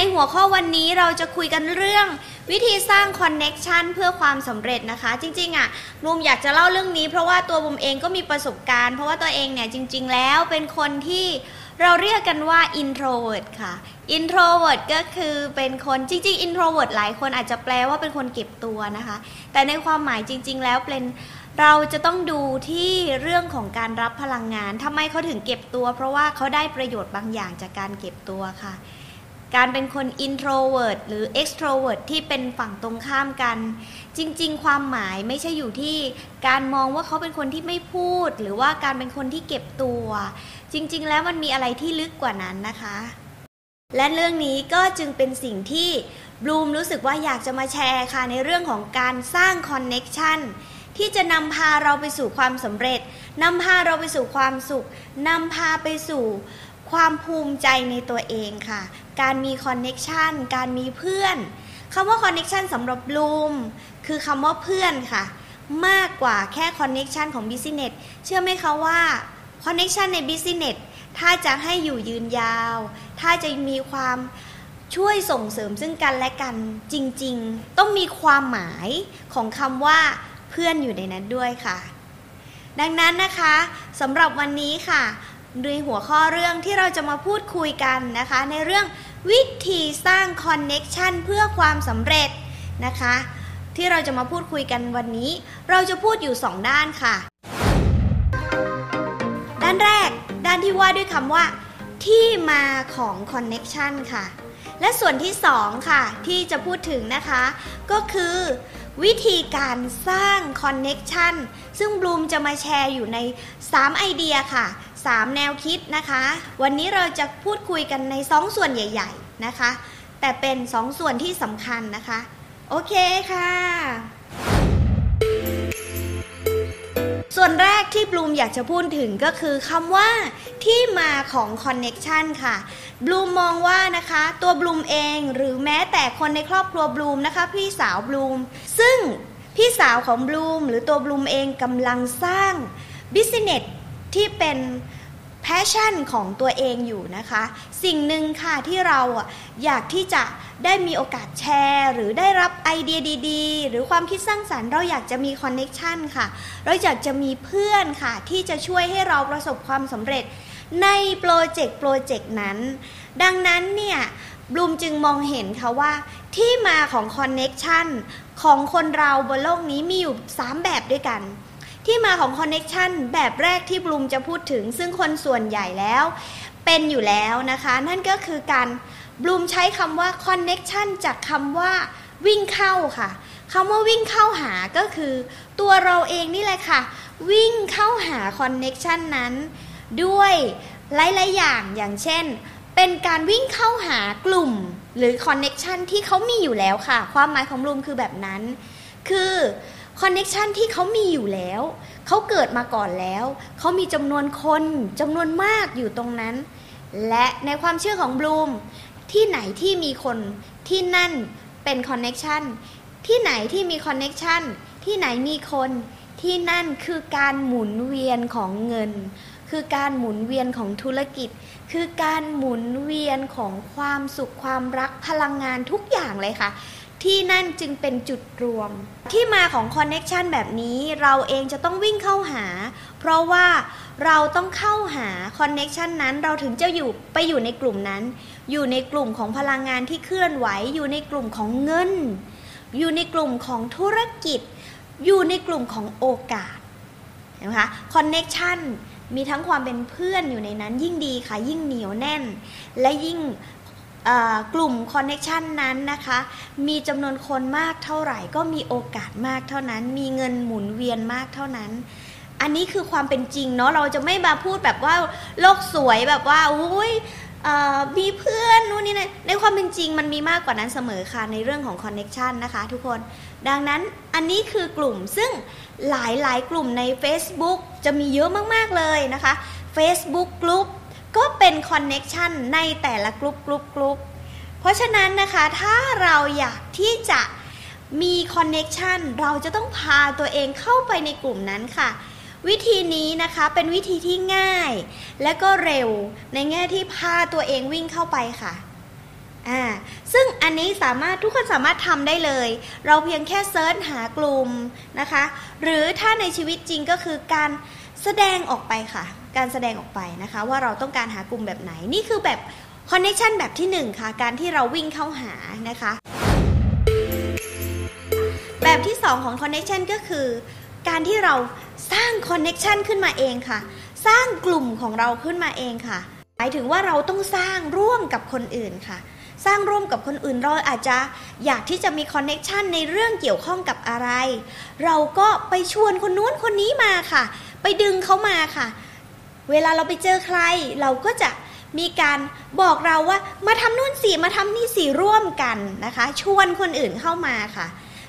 ในหัวข้อวันนี้เราจะคุยกันเรื่องวิธีสร้างคอนเน็ชันเพื่อความสำเร็จนะคะ จริงๆอะ่ะบุมอยากจะเล่าเรื่องนี้ เพราะว่าตัวบุมเองก็มีประสบการณ์ เพราะว่าตัวเองเนี่ยจริง ๆ แล้วเป็นคนที่เราเรียกกันว่า introvert ค่ะ introvert ก็คือเป็นคนจริง ๆ introvert หลายคนอาจจะแปลว่าเป็นคนเก็บตัวนะคะ แต่ในความหมายจริง ๆ แล้วเป็นเราจะต้องดูที่เรื่องของการรับพลังงานทำไมเขาถึงเก็บตัว เพราะว่าเขาได้ประโยชน์บางอย่างจากการเก็บตัวค่ะ การเป็นคน introvert หรือ extrovert ที่เป็นฝั่งตรงข้ามกัน จริง ๆ ความหมายไม่ใช่อยู่ที่การมองว่าเขาเป็นคนที่ไม่พูด หรือว่าการเป็นคนที่เก็บตัว จริง ๆ แล้วมันมีอะไรที่ลึกกว่านั้นนะคะ และเรื่องนี้ก็จึงเป็นสิ่งที่บลูมรู้สึกว่าอยากจะมาแชร์ค่ะในเรื่องของการสร้าง connection ที่จะนำพาเราไปสู่ความสำเร็จนำพาเราไปสู่ความสุขนำพาไปสู่ ความภูมิใจในตัวเองค่ะ การมี connection การมีเพื่อนคำว่า connection สำหรับบลูมคือคำว่าเพื่อนค่ะ มากกว่าแค่ connection ของ business เชื่อไหมคะว่า connection ใน business ถ้าจะให้อยู่ยืนยาว ถ้าจะมีความช่วยส่งเสริมซึ่งกันและกันจริงๆ ต้องมีความหมายของคำว่าเพื่อนอยู่ในนั้นด้วยค่ะ ดังนั้นนะคะสำหรับวันนี้ค่ะ โดยหัวข้อเรื่องที่เราจะมาพูดคุยกันนะคะ ในเรื่องวิธีสร้างคอนเน็ชันเพื่อความสำเร็จนะคะ ที่เราจะมาพูดคุยกันวันนี้ เราจะพูดอยู่ 2 ด้านค่ะ ด้านแรก ด้านที่ว่าด้วยคำว่า ที่มาของ connection ค่ะ และส่วนที่ 2 ค่ะ ที่จะพูดถึงนะคะ ก็คือวิธีการสร้าง connection ซึ่งบลูมจะมาแชร์อยู่ใน 3 ไอเดียค่ะ 3 แนวคิดนะคะ วันนี้เราจะพูดคุยกันใน 2 ส่วนใหญ่ ๆนะคะ แต่เป็น 2 ส่วนที่สำคัญนะคะ โอเคค่ะ ส่วนแรกที่บลูมอยากจะพูดถึงก็คือคำว่าที่มาของ connection ค่ะบลูมมองว่านะคะตัวบลูมเองหรือแม้แต่คนในครอบครัวบลูมนะคะ พี่สาวบลูม ซึ่งพี่สาวของบลูมหรือตัวบลูมเองกำลังสร้าง business ที่เป็น passion ของตัวเองอยู่นะคะ สิ่งหนึ่งค่ะที่เราอยากที่จะได้มีโอกาสแชร์ หรือได้รับไอเดียดีๆ หรือความคิดสร้างสรรค์เราอยากจะมี connection ค่ะ เราอยากจะมีเพื่อนค่ะ ที่จะช่วยให้เราประสบความสำเร็จในโปรเจกต์โปรเจกต์นั้น ดังนั้นเนี่ยบลูมจึงมองเห็นค่ะว่า ที่มาของ connection ของคนเราบนโลกนี้มีอยู่ 3 แบบด้วยกัน ที่มาของ connection แบบแรกที่บลูมจะพูดถึง ซึ่งคนส่วนใหญ่แล้ว เป็นอยู่แล้วนะคะ นั่นก็คือการบลูมใช้คำว่า connection จากคำว่าวิ่งเข้าค่ะคำว่าวิ่งเข้าหาก็คือ ตัวเราเองนี่แหละค่ะ วิ่งเข้าหา connection นั้น ด้วยหลายๆอย่างอย่างเช่น เป็นการวิ่งเข้าหากลุ่มหรือ connection ที่เขามีอยู่แล้วค่ะ ความหมายของบลูมคือแบบนั้น คือ connection ที่เขามีอยู่แล้ว เขาเกิดมาก่อนแล้ว เขามีจำนวนคนจำนวนมากอยู่ตรงนั้น และในความเชื่อของบลูมที่ไหนที่มีคนที่นั่นเป็น connection ที่ไหนที่มี connection ที่ไหนมีคนที่นั่นคือการหมุนเวียนของเงิน คือการหมุนเวียนของธุรกิจ คือการหมุนเวียนของความสุขความรักพลังงานทุกอย่างเลยค่ะ ที่นั่นจึงเป็นจุดรวม ที่มาของ connection แบบนี้เราเองจะต้องวิ่งเข้าหา เพราะว่าเราต้องเข้าหา connection นั้นเราถึงจะอยู่ไปอยู่ในกลุ่มนั้น อยู่ในกลุ่มของพลังงานที่เคลื่อนไหว อยู่ในกลุ่มของเงิน อยู่ในกลุ่มของธุรกิจ อยู่ในกลุ่มของโอกาสนะคะ connection มีทั้งความเป็นเพื่อนอยู่ในนั้นยิ่งดีค่ะยิ่งเหนียวแน่น และยิ่ง กลุ่ม connection นั้นนะคะ มีจำนวนคนมากเท่าไหร่ ก็มีโอกาสมากเท่านั้น มีเงินหมุนเวียนมากเท่านั้น อันนี้คือความเป็นจริงเนาะเราจะไม่มาพูดแบบว่าโลกสวยแบบว่าอุ้ยมีเพื่อนนู่นนี่นะในความเป็นจริงมันมีมากกว่านั้นเสมอค่ะในเรื่องของ connection นะคะทุกคน ดังนั้นอันนี้คือกลุ่มซึ่งหลายหลายกลุ่มใน Facebook จะมีเยอะมาก ๆ เลยนะคะ Facebook กลุ่ม ก็เป็น connection ในแต่ละกลุ่มกลุ่มกลุ่มเพราะฉะนั้นนะคะถ้าเราอยากที่จะมี connection เราจะต้องพาตัวเองเข้าไปในกลุ่มนั้นค่ะ วิธีนี้นะคะเป็นวิธีที่ง่าย และก็เร็วในแง่ที่พาตัวเองวิ่งเข้าไปค่ะอ่าซึ่งอันนี้สามารถทุกคนสามารถทำได้เลย เราเพียงแค่ search หากลุ่มนะคะ หรือถ้าในชีวิตจริงก็คือการ แสดงออกไปค่ะ การแสดงออกไปนะคะ ว่าเราต้องการหากลุ่มแบบไหนนี่คือแบบ connection แบบที่ 1 ค่ะ การที่เราวิ่งเข้าหานะคะ แบบที่ 2 ของ connection ก็คือ การที่เราสร้าง connection ขึ้นมาเองค่ะ สร้างกลุ่มของเราขึ้นมาเองค่ะหมายถึงว่าเราต้องสร้างร่วมกับคนอื่นค่ะ สร้างร่วมกับคนอื่นเราอาจจะอยากที่จะมี connection ในเรื่องเกี่ยวข้องกับอะไร เราก็ไปชวนคนนู้นคนนี้มาค่ะ ไปดึงเขามาค่ะ เวลาเราไปเจอใคร เราก็จะมีการบอกเราว่ามาทำนู่นสิมาทำนี่สิร่วมกันนะคะ ชวนคนอื่นเข้ามาค่ะ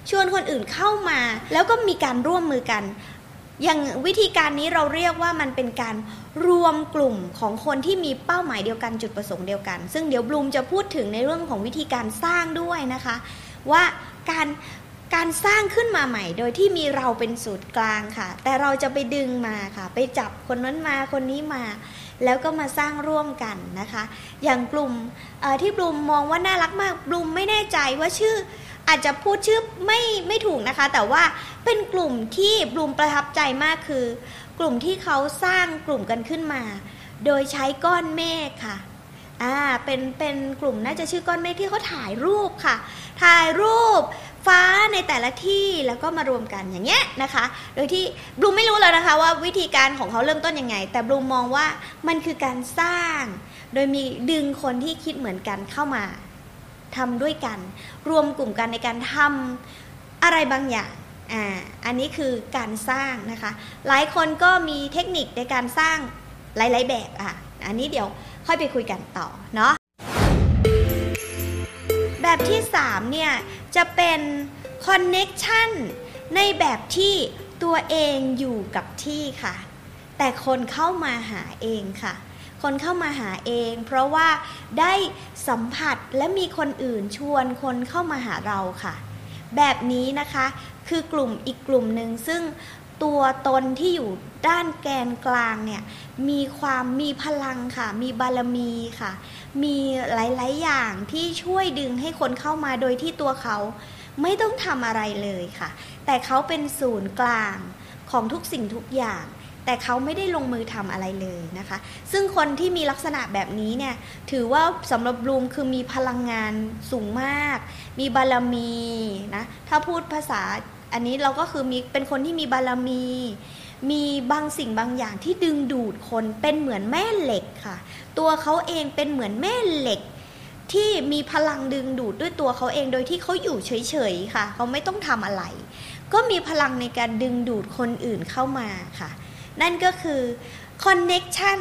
ชวนคนอื่นเข้ามา แล้วก็มีการร่วมมือกัน อย่างวิธีการนี้เราเรียกว่ามันเป็นการรวมกลุ่มของคนที่มีเป้าหมายเดียวกันจุดประสงค์เดียวกัน ซึ่งเดี๋ยวบลูมจะพูดถึงในเรื่องของวิธีการสร้างด้วยนะคะ ว่าการ การสร้างขึ้นมาใหม่ โดยที่มีเราเป็นศูนย์กลางค่ะ แต่เราจะไปดึงมาค่ะ ไปจับคนนั้นมาคนนี้มา แล้วก็มาสร้างร่วมกันนะคะ อย่างกลุ่มที่บลูมมองว่าน่ารักมากบลูมไม่แน่ใจว่าชื่ออาจจะพูดชื่อไม่ไม่ถูกนะคะ แต่ว่าเป็นกลุ่มที่บลูมประทับใจมากคือ กลุ่มที่เขาสร้างกลุ่มกันขึ้นมา โดยใช้ก้อนเมฆค่ะอ่าเป็นเป็นกลุ่มน่าจะชื่อก้อนเมฆที่เขาถ่ายรูปค่ะ ถ่ายรูป แต่ละที่แล้วก็มารวมกันอย่างเงี้ยนะคะ โดยที่บลูมไม่รู้แล้วนะคะว่าวิธีการของเขาเริ่มต้นยังไง แต่บลูมมองว่ามันคือการสร้าง โดยมีดึงคนที่คิดเหมือนกันเข้ามาทำด้วยกัน รวมกลุ่มกันในการทำอะไรบางอย่างอ่าอันนี้คือการสร้างนะคะ หลายคนก็มีเทคนิคในการสร้างหลาย ๆ แบบอะอันนี้เดี๋ยวค่อยไปคุยกันต่อเนาะแบบที่3เนี่ยจะเป็น คอนเน็กชันในแบบที่ตัวเองอยู่กับที่ค่ะ แต่คนเข้ามาหาเองค่ะ คนเข้ามาหาเอง เพราะว่าได้สัมผัสและมีคนอื่นชวนคนเข้ามาหาเราค่ะ แบบนี้นะคะคือกลุ่มอีกกลุ่มหนึ่งซึ่งตัวตนที่อยู่ด้านแกนกลางเนี่ยมีความมีพลังค่ะ มีบารมีค่ะ มีหลาย ๆ อย่างที่ช่วยดึงให้คนเข้ามาโดยที่ตัวเขา ไม่ต้องทำอะไรเลยค่ะ แต่เขาเป็นศูนย์กลางของทุกสิ่งทุกอย่าง แต่เขาไม่ได้ลงมือทำอะไรเลยนะคะ ซึ่งคนที่มีลักษณะแบบนี้เนี่ย ถือว่าสำหรับบลูมคือมีพลังงานสูงมาก มีบารมีนะ ถ้าพูดภาษาอันนี้เราก็คือมีเป็นคนที่มีบารมี มีบางสิ่งบางอย่างที่ดึงดูดคนเป็นเหมือนแม่เหล็กค่ะ ตัวเขาเองเป็นเหมือนแม่เหล็ก ที่มีพลังดึงดูดด้วยตัวเขาเองโดยที่เขาอยู่เฉยๆค่ะ เขาไม่ต้องทำอะไร ก็มีพลังในการดึงดูดคนอื่นเข้ามาค่ะ นั่นก็คือ connection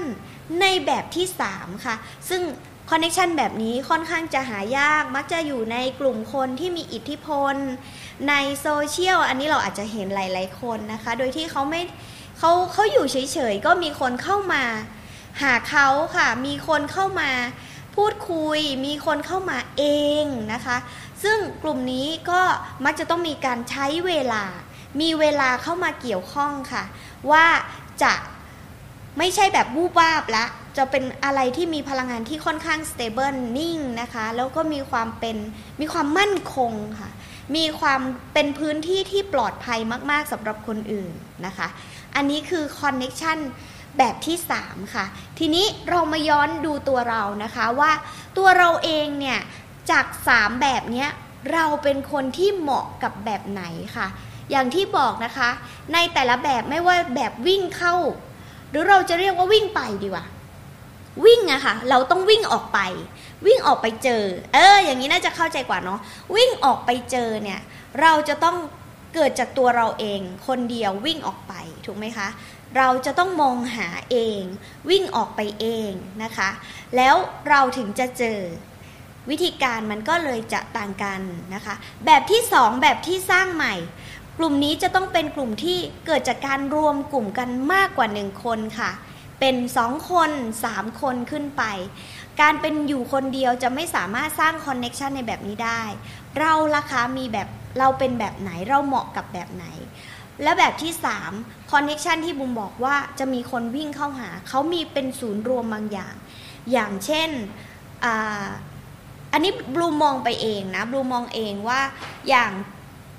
ในแบบที่ 3 ค่ะ ซึ่ง connection แบบนี้ค่อนข้างจะหายาก มักจะอยู่ในกลุ่มคนที่มีอิทธิพล ในโซเชียล อันนี้เราอาจจะเห็นหลาย ๆ คนนะคะ โดยที่เขาไม่เขาเขาอยู่เฉย ๆ ก็มีคนเข้ามา หาเขาค่ะ มีคนเข้ามา พูดคุยมีคนเข้ามาเองนะคะ ซึ่งกลุ่มนี้ก็มักจะต้องมีการใช้เวลา มีเวลาเข้ามาเกี่ยวข้องค่ะ ว่าจะไม่ใช่แบบวูบวาบละจะเป็นอะไรที่มีพลังงานที่ค่อนข้าง stable นิ่งนะคะ แล้วก็มีความเป็นมีความมั่นคงค่ะ มีความเป็นพื้นที่ที่ปลอดภัยมาก ๆสำหรับคนอื่นนะคะ อันนี้คือคอนเน็ชัน แบบที่ 3 ค่ะ ทีนี้เรามาย้อนดูตัวเรานะคะว่าตัวเราเองเนี่ยจาก 3 แบบนี้เราเป็นคนที่เหมาะกับแบบไหนค่ะ อย่างที่บอกนะคะ ในแต่ละแบบไม่ว่าแบบวิ่งเข้า หรือเราจะเรียกว่าวิ่งไปดีกว่าวิ่งอะค่ะ เราต้องวิ่งออกไป วิ่งออกไปเจอ เออ อย่างนี้น่าจะเข้าใจกว่าเนาะวิ่งออกไปเจอเนี่ย เราจะต้องเกิดจากตัวเราเอง คนเดียววิ่งออกไปถูกไหมคะ เราจะต้องมองหาเอง วิ่งออกไปเองนะคะ แล้วเราถึงจะเจอ วิธีการมันก็เลยจะต่างกันนะคะ แบบที่ 2 แบบที่สร้างใหม่ กลุ่มนี้จะต้องเป็นกลุ่มที่เกิดจากการรวมกลุ่มกันมากกว่า 1 คนค่ะ เป็น 2 คน 3 คนขึ้นไป การเป็นอยู่คนเดียวจะไม่สามารถสร้าง connection ในแบบนี้ได้ เราราคามีแบบเราเป็นแบบไหนเราเหมาะกับแบบไหน และแบบที่3 Connection ที่บลูมบอกว่าจะมีคนวิ่งเข้าหา เขามีเป็นศูนย์รวมบางอย่าง อย่างเช่นอันนี้บลูมมองไปเองนะบลูมมองเองว่าอย่าง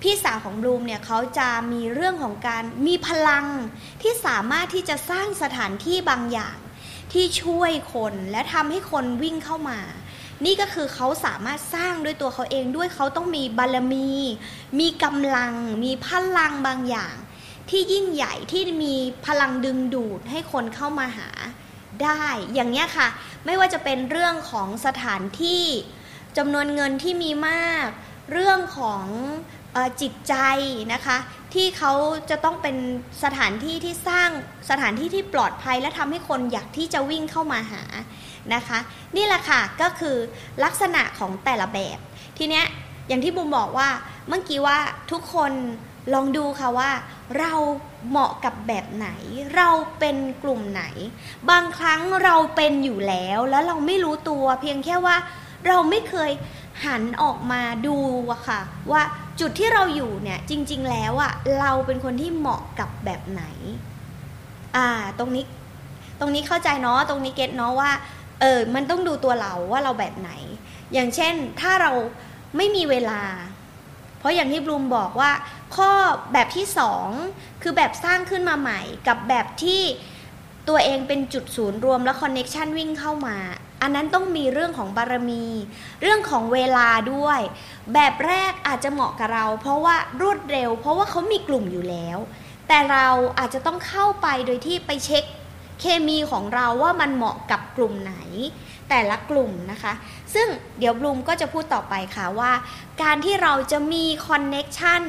พี่สาวของบลูมเนี่ยเขาจะมีเรื่องของการมีพลังที่สามารถที่จะสร้างสถานที่บางอย่างที่ช่วยคนและทำให้คนวิ่งเข้ามา นี่ก็คือเขาสามารถสร้างด้วยตัวเขาเองด้วยเขาต้องมีบารมี มีกำลัง มีพลังบางอย่าง ที่ยิ่งใหญ่ที่มีพลังดึงดูดให้คนเข้ามาหาได้ อย่างนี้ค่ะ ไม่ว่าจะเป็นเรื่องของสถานที่จำนวนเงินที่มีมาก เรื่องของอจิตใจนะคะ ที่เขาจะต้องเป็นสถานที่ที่สร้างสถานที่ที่ปลอดภัยและทำให้คนอยากที่จะวิ่งเข้ามาหา นะคะ นี่แหละค่ะก็คือลักษณะของแต่ละแบบ ทีเนี้ยอย่างที่บุมบอกว่าเมื่อกี้ว่าทุกคนลองดูค่ะว่า เราเหมาะกับแบบไหน เราเป็นกลุ่มไหน บางครั้งเราเป็นอยู่แล้วแล้วเราไม่รู้ตัว เพียงแค่ว่าเราไม่เคยหันออกมาดูอะค่ะ ว่าจุดที่เราอยู่เนี่ยจริง ๆ แล้วอะเราเป็นคนที่เหมาะกับแบบไหน อ่าตรงนี้ตรงนี้เข้าใจเนาะตรงนี้เก็ตเนาะว่า เออมันต้องดูตัวเราว่าเราแบบไหน อย่างเช่นถ้าเราไม่มีเวลา เพราะอย่างที่บลูมบอกว่า ข้อแบบที่สองคือแบบสร้างขึ้นมาใหม่ กับแบบที่ตัวเองเป็นจุดศูนย์รวมแล้ว connection วิ่งเข้ามา อันนั้นต้องมีเรื่องของบารมี เรื่องของเวลาด้วย แบบแรกอาจจะเหมาะกับเรา เพราะว่ารวดเร็ว เพราะว่าเขามีกลุ่มอยู่แล้ว แต่เราอาจจะต้องเข้าไปโดยที่ไปเช็คเคมีของเราว่ามันเหมาะกับ กลุ่มไหน แต่ละกลุ่มนะคะ ซึ่งเดี๋ยวบลูมก็จะพูดต่อไปค่ะว่า การที่เราจะมี connection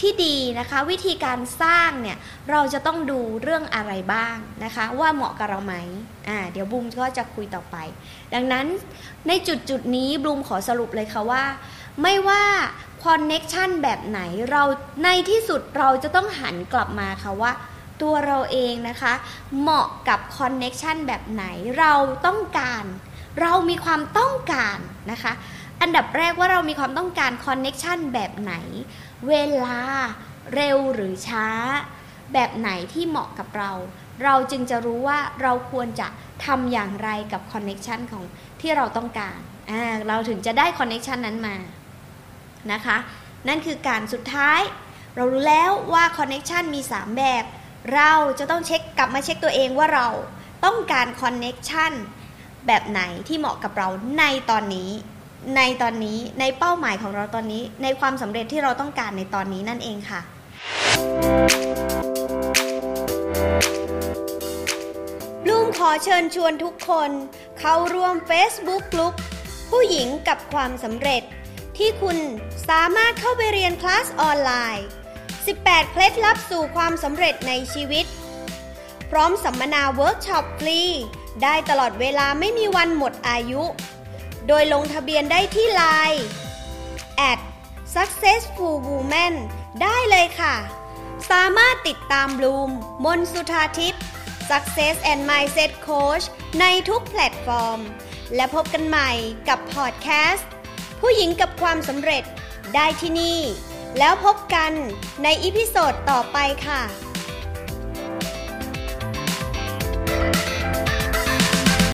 ที่ดีนะคะ วิธีการสร้างเนี่ย เราจะต้องดูเรื่องอะไรบ้างนะคะ ว่าเหมาะกับเราไหมอ่าเดี๋ยวบลูมก็จะคุยต่อไป ดังนั้นในจุดจุดนี้บลูมขอสรุปเลยค่ะว่า ไม่ว่า connection แบบไหนเราในที่สุดเราจะต้องหันกลับมาค่ะว่า ตัวเราเองนะคะ เหมาะกับ connection แบบไหนเราต้องการ เรามีความต้องการนะคะ อันดับแรกว่าเรามีความต้องการ connection แบบไหน เวลาเร็วหรือช้า แบบไหนที่เหมาะกับเรา เราจึงจะรู้ว่าเราควรจะทำอย่างไรกับ connection ของที่เราต้องการอ่าเราถึงจะได้ connection นั้นมานะคะ นั่นคือการสุดท้าย เรารู้แล้วว่า connection มี 3 แบบ เราจะต้องเช็คกลับมาเช็คตัวเองว่าเราต้องการ connection แบบไหนที่เหมาะกับเราในตอนนี้ ในตอนนี้ในเป้าหมายของเราตอนนี้ ในความสำเร็จที่เราต้องการในตอนนี้นั่นเองค่ะ บลูมขอเชิญชวนทุกคน เข้าร่วม Facebook กลุ่มผู้หญิงกับความสำเร็จ ที่คุณสามารถเข้าไปเรียนคลาสออนไลน์ 18 เคล็ดลับสู่ความสำเร็จในชีวิต พร้อมสัมมนาเวิร์กช็อปฟรี ได้ตลอดเวลาไม่มีวันหมดอายุ โดยลงทะเบียนได้ที่ไลน์ at successful woman ได้เลยค่ะ สามารถติดตามบลูม มนสุธาทิพย์ Success and Mindset Coach ในทุกแพลตฟอร์ม และพบกันใหม่กับพอดแคสต์ ผู้หญิงกับความสำเร็จได้ที่นี่ แล้วพบกันใน episode ต่อไปค่ะ